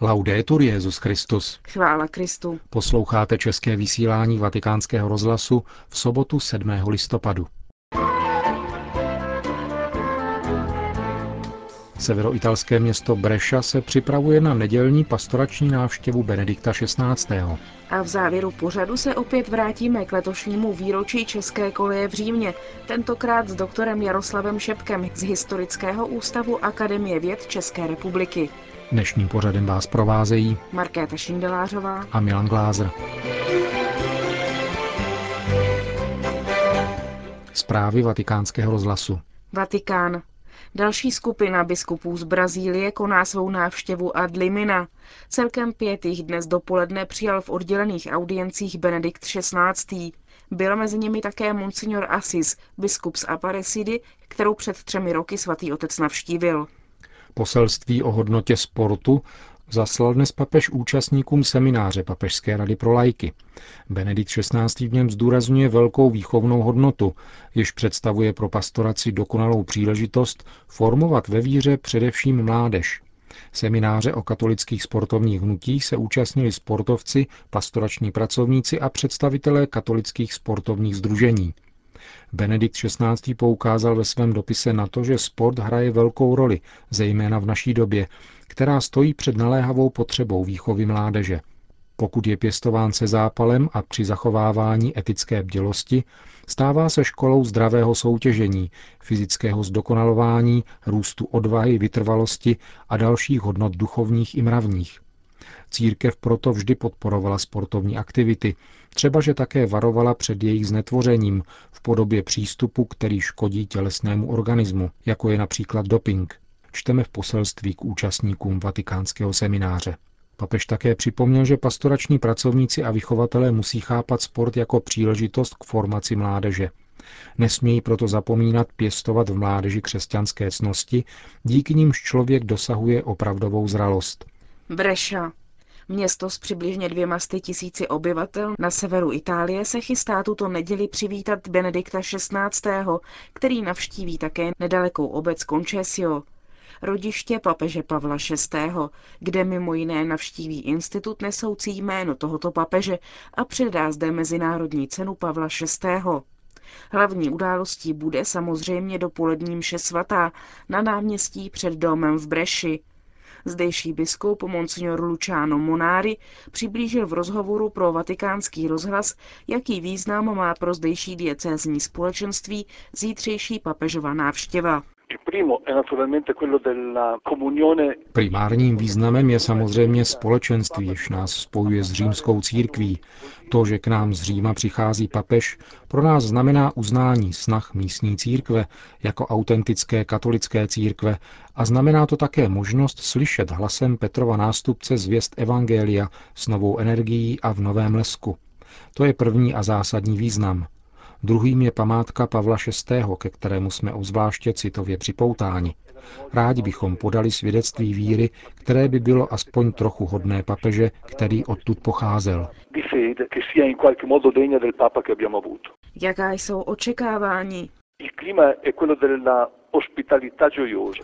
Laudetur Jezus Christus. Chvála Kristu. Posloucháte české vysílání Vatikánského rozhlasu v sobotu 7. listopadu. Severoitalské město Breša se připravuje na nedělní pastorační návštěvu Benedikta XVI. A v závěru pořadu se opět vrátíme k letošnímu výročí České koleje v Římě, tentokrát s doktorem Jaroslavem Šepkem z Historického ústavu Akademie věd České republiky. Dnešním pořadem vás provázejí Markéta Šindelářová a Milan Glázer. Zprávy vatikánského rozhlasu. Vatikán. Další skupina biskupů z Brazílie koná svou návštěvu ad limina. Celkem pět jich dnes dopoledne přijal v oddělených audiencích Benedikt XVI. Byl mezi nimi také monsignor Assis, biskup z Aparecidy, kterou před třemi roky svatý otec navštívil. Poselství o hodnotě sportu zaslal dnes papež účastníkům semináře Papežské rady pro lajky. Benedikt XVI. v něm zdůrazňuje velkou výchovnou hodnotu, jež představuje pro pastoraci dokonalou příležitost formovat ve víře především mládež. Semináře o katolických sportovních hnutích se účastnili sportovci, pastorační pracovníci a představitelé katolických sportovních združení. Benedikt XVI. poukázal ve svém dopise na to, že sport hraje velkou roli, zejména v naší době, která stojí před naléhavou potřebou výchovy mládeže. Pokud je pěstován se zápalem a při zachovávání etické bdělosti, stává se školou zdravého soutěžení, fyzického zdokonalování, růstu odvahy, vytrvalosti a dalších hodnot duchovních i mravních. Církev proto vždy podporovala sportovní aktivity, třeba že také varovala před jejich znetvořením v podobě přístupu, který škodí tělesnému organismu, jako je například doping. Čteme v poselství k účastníkům vatikánského semináře. Papež také připomněl, že pastorační pracovníci a vychovatelé musí chápat sport jako příležitost k formaci mládeže. Nesmějí proto zapomínat pěstovat v mládeži křesťanské cnosti, díky nímž člověk dosahuje opravdovou zralost. Breša. Město s přibližně dvěma sty tisíci obyvatel na severu Itálie se chystá tuto neděli přivítat Benedikta XVI., který navštíví také nedalekou obec Concesio, rodiště papeže Pavla VI., kde mimo jiné navštíví institut nesoucí jméno tohoto papeže a předá zde Mezinárodní cenu Pavla VI. Hlavní událostí bude samozřejmě dopolední mše svatá na náměstí před domem v Breši. Zdejší biskup Monsignor Luciano Monari přiblížil v rozhovoru pro vatikánský rozhlas, jaký význam má pro zdejší diecézní společenství zítřejší papežova návštěva. Primárním významem je samozřejmě společenství, jež nás spojuje s římskou církví. To, že k nám z Říma přichází papež, pro nás znamená uznání snah místní církve jako autentické katolické církve a znamená to také možnost slyšet hlasem Petrova nástupce zvěst Evangelia s novou energií a v novém lesku. To je první a zásadní význam. Druhým je památka Pavla VI., ke kterému jsme obzvláště citově připoutáni. Rádi bychom podali svědectví víry, které by bylo aspoň trochu hodné papeže, který odtud pocházel. Jaká jsou očekávání?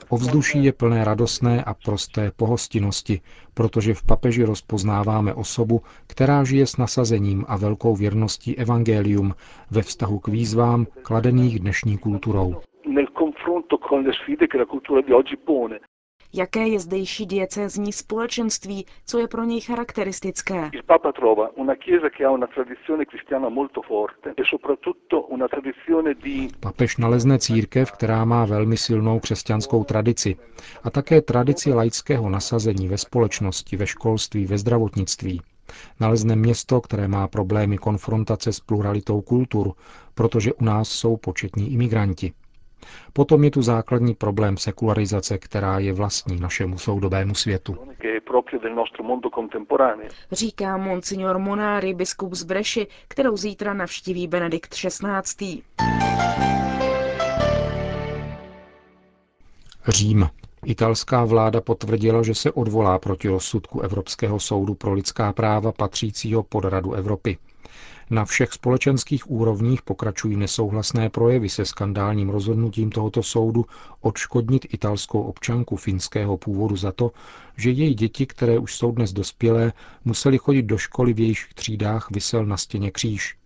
Ovzduší je plné radostné a prosté pohostinnosti, protože v papeži rozpoznáváme osobu, která žije s nasazením a velkou věrností evangelium ve vztahu k výzvám kladených dnešní kulturou. Jaké je zdejší diecézní společenství, co je pro něj charakteristické? Papež nalezne církev, která má velmi silnou křesťanskou tradici a také tradici laického nasazení ve společnosti, ve školství, ve zdravotnictví. Nalezne město, které má problémy konfrontace s pluralitou kultur, protože u nás jsou početní imigranti. Potom je tu základní problém sekularizace, která je vlastní našemu soudobému světu. Říká monsignor Monari, biskup z Breši, kterou zítra navštíví Benedikt XVI. Řím. Italská vláda potvrdila, že se odvolá proti rozsudku Evropského soudu pro lidská práva patřícího pod Radu Evropy. Na všech společenských úrovních pokračují nesouhlasné projevy se skandálním rozhodnutím tohoto soudu odškodnit italskou občanku finského původu za to, že její děti, které už jsou dnes dospělé, museli chodit do školy, v jejich třídách vysel na stěně kříž.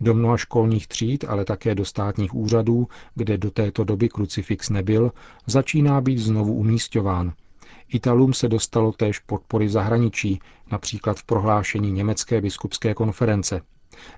Do mnoha školních tříd, ale také do státních úřadů, kde do této doby krucifix nebyl, začíná být znovu umístován. Italům se dostalo též podpory zahraničí, například v prohlášení Německé biskupské konference.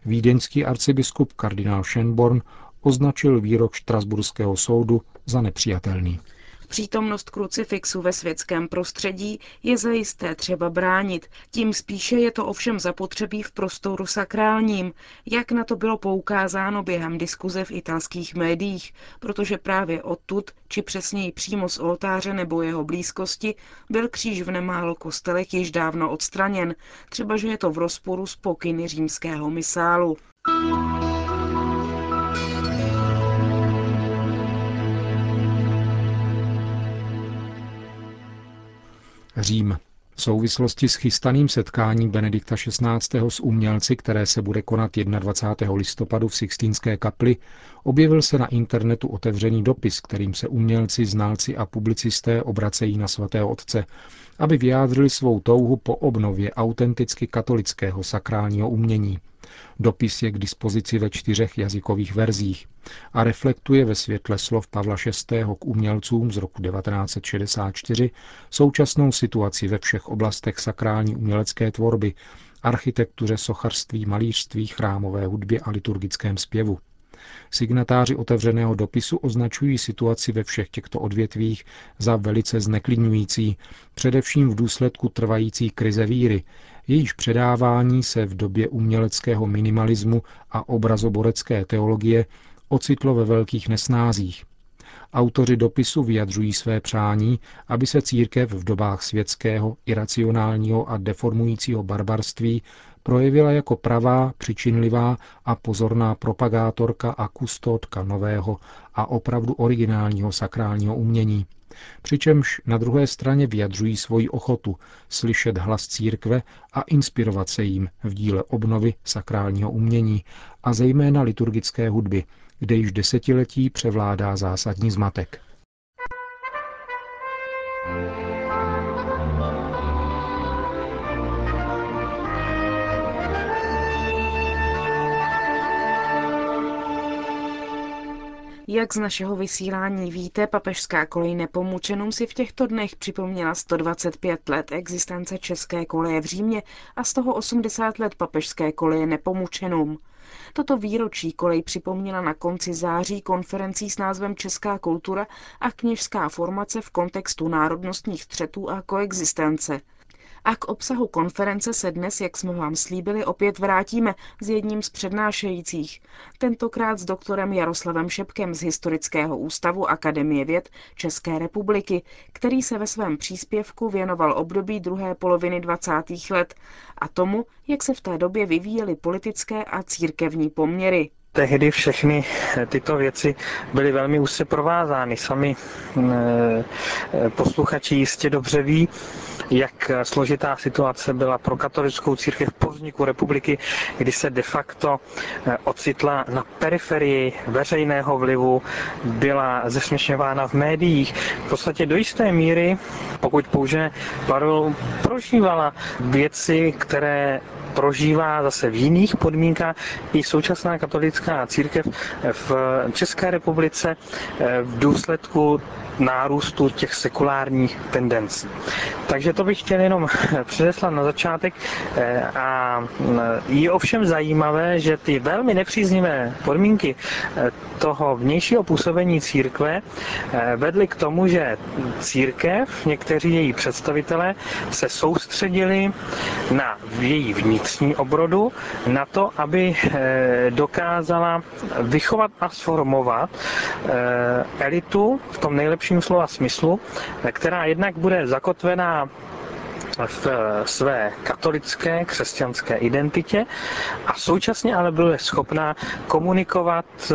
Vídeňský arcibiskup kardinál Schönborn označil výrok Štrasburského soudu za nepřijatelný. Přítomnost krucifixu ve světském prostředí je zajisté třeba bránit, tím spíše je to ovšem zapotřebí v prostoru sakrálním, jak na to bylo poukázáno během diskuze v italských médiích, protože právě odtud, či přesněji přímo z oltáře nebo jeho blízkosti, byl kříž v nemálo kostelech již dávno odstraněn, třeba že je to v rozporu s pokyny římského misálu. Řím. V souvislosti s chystaným setkáním Benedikta XVI. s umělci, které se bude konat 21. listopadu v Sixtínské kapli, objevil se na internetu otevřený dopis, kterým se umělci, znalci a publicisté obracejí na svatého otce, aby vyjádřili svou touhu po obnově autenticky katolického sakrálního umění. Dopis je k dispozici ve čtyřech jazykových verzích a reflektuje ve světle slov Pavla VI. k umělcům z roku 1964 současnou situaci ve všech oblastech sakrální umělecké tvorby, architektuře, sochařství, malířství, chrámové hudbě a liturgickém zpěvu. Signatáři otevřeného dopisu označují situaci ve všech těchto odvětvích za velice zneklidňující, především v důsledku trvající krize víry, jejíž předávání se v době uměleckého minimalismu a obrazoborecké teologie ocitlo ve velkých nesnázích. Autoři dopisu vyjadřují své přání, aby se církev v dobách světského, iracionálního a deformujícího barbarství projevila jako pravá, přičinlivá a pozorná propagátorka a kustódka nového a opravdu originálního sakrálního umění. Přičemž na druhé straně vyjadřují svoji ochotu slyšet hlas církve a inspirovat se jím v díle obnovy sakrálního umění a zejména liturgické hudby, kde již desetiletí převládá zásadní zmatek. Jak z našeho vysílání víte, papežská kolej nepomučenům si v těchto dnech připomněla 125 let existence české koleje v Římě a z toho 80 let papežské koleje nepomučenům. Toto výročí kolej připomněla na konci září konferencí s názvem Česká kultura a kněžská formace v kontextu národnostních střetů a koexistence – a k obsahu konference se dnes, jak jsme vám slíbili, opět vrátíme s jedním z přednášejících. Tentokrát s doktorem Jaroslavem Šepkem z Historického ústavu Akademie věd České republiky, který se ve svém příspěvku věnoval období druhé poloviny 20. let a tomu, jak se v té době vyvíjely politické a církevní poměry tehdy všechny tyto věci byly velmi úzce provázány. Sami eh, posluchači jistě dobře ví, jak složitá situace byla pro katolickou církev po vzniku republiky, kdy se de facto eh, ocitla na periferii veřejného vlivu, byla zesměšňována v médiích. V podstatě do jisté míry, pokud použije paralelu, prožívala věci, které prožívá zase v jiných podmínkách i současná katolická církev v České republice eh, v důsledku nárůstu těch sekulárních tendencí. Takže to bych chtěl jenom předeslat na začátek eh, a je ovšem zajímavé, že ty velmi nepříznivé podmínky eh, toho vnějšího působení církve vedly k tomu, že církev, někteří její představitelé se soustředili na její vnitřní obrodu na to, aby eh, dokázala vychovat a sformovat eh, elitu v tom nejlepším slova smyslu, která jednak bude zakotvená v své katolické křesťanské identitě a současně ale byla schopná komunikovat eh,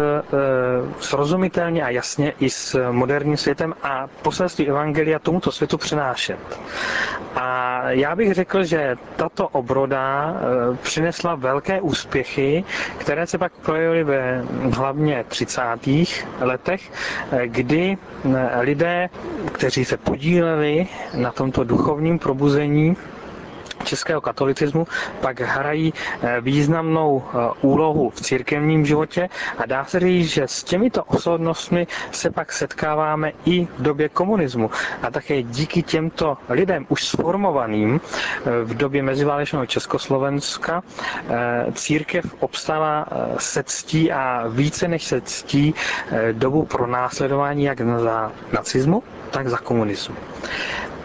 srozumitelně a jasně i s moderním světem a poselství Evangelia tomuto světu přenášet. A já bych řekl, že tato obroda eh, přinesla velké úspěchy, které se pak projevily ve hlavně 30. letech, eh, kdy eh, lidé, kteří se podíleli na tomto duchovním probuzení, českého katolicismu pak hrají eh, významnou eh, úlohu v církevním životě a dá se říct, že s těmito osobnostmi se pak setkáváme i v době komunismu. A také díky těmto lidem už sformovaným eh, v době meziválečného Československa církev obstala se ctí a více než se ctí dobu pro následování jak za nacismu, tak za komunismu.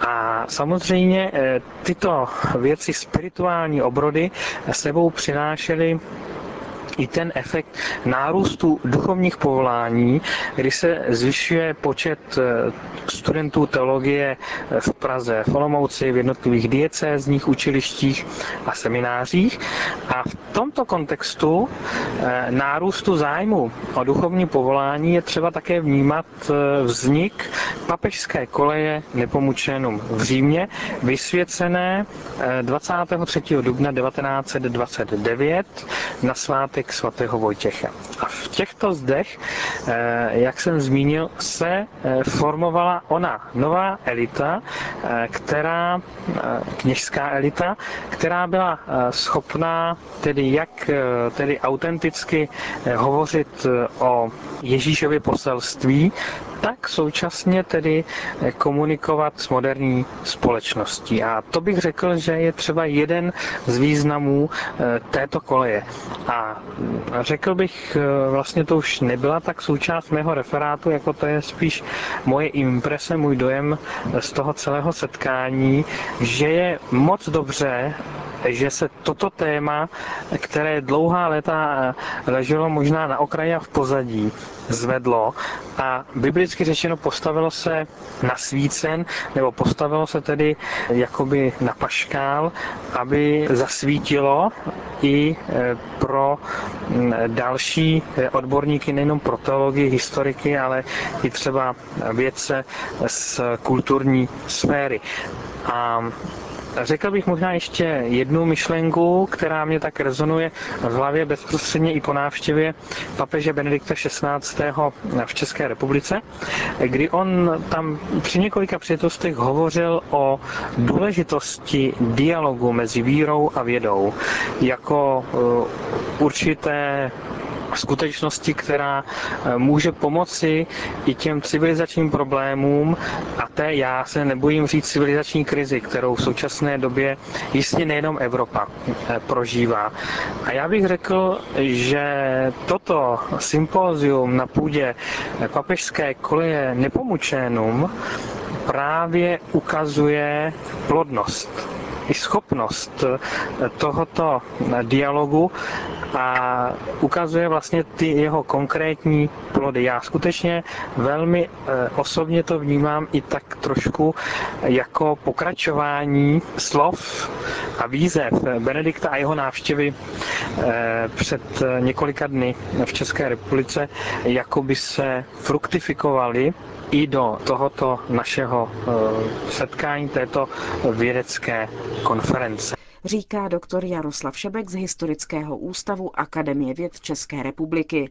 A samozřejmě eh, tyto věci, spirituální obrody, sebou přinášely i ten efekt nárůstu duchovních povolání, kdy se zvyšuje počet eh, studentů teologie eh, v Praze, v Olomouci, v jednotlivých diecézních učilištích a seminářích. A v tomto kontextu eh, nárůstu zájmu o duchovní povolání je třeba také vnímat vznik papežské koleje nepomučenům v Římě, vysvěcené 23. dubna 1929 na svátek svatého Vojtěcha. A v těchto zdech, eh, jak jsem zmínil, se eh, formovala ona nová elita, eh, která, kněžská elita, která byla schopná tedy jak tedy autenticky hovořit o Ježíšově poselství, tak současně tedy komunikovat s moderní společností. A to bych řekl, že je třeba jeden z významů této koleje. A řekl bych, eh, vlastně to už nebyla tak součást mého referátu, jako to je spíš moje imprese, můj dojem z toho celého setkání, že je moc dobře, že se toto téma, které dlouhá léta leželo možná na okraji a v pozadí, zvedlo a biblicky řečeno postavilo se na svícen, nebo postavilo se tedy jakoby na paškál, aby zasvítilo i e, pro další e, odborníky, nejenom pro teologii, historiky, ale i třeba vědce z kulturní sféry. A Řekl bych možná ještě jednu myšlenku, která mě tak rezonuje v hlavě bezprostředně i po návštěvě papeže Benedikta XVI. v České republice, kdy on tam při několika příležitostech hovořil o důležitosti dialogu mezi vírou a vědou jako uh, určité skutečnosti, která eh, může pomoci i těm civilizačním problémům a té já se nebojím říct civilizační krizi, kterou v současné době jistě nejenom Evropa eh, prožívá. A já bych řekl, že toto sympózium na půdě papežské koleje nepomučénům právě ukazuje plodnost i schopnost tohoto dialogu a ukazuje vlastně ty jeho konkrétní plody. Já skutečně velmi eh, osobně to vnímám i tak trošku jako pokračování slov a výzev Benedikta a jeho návštěvy eh, před několika dny v České republice, jako by se fruktifikovaly i do tohoto našeho eh, setkání, této vědecké konference říká doktor Jaroslav Šebek z Historického ústavu Akademie věd České republiky.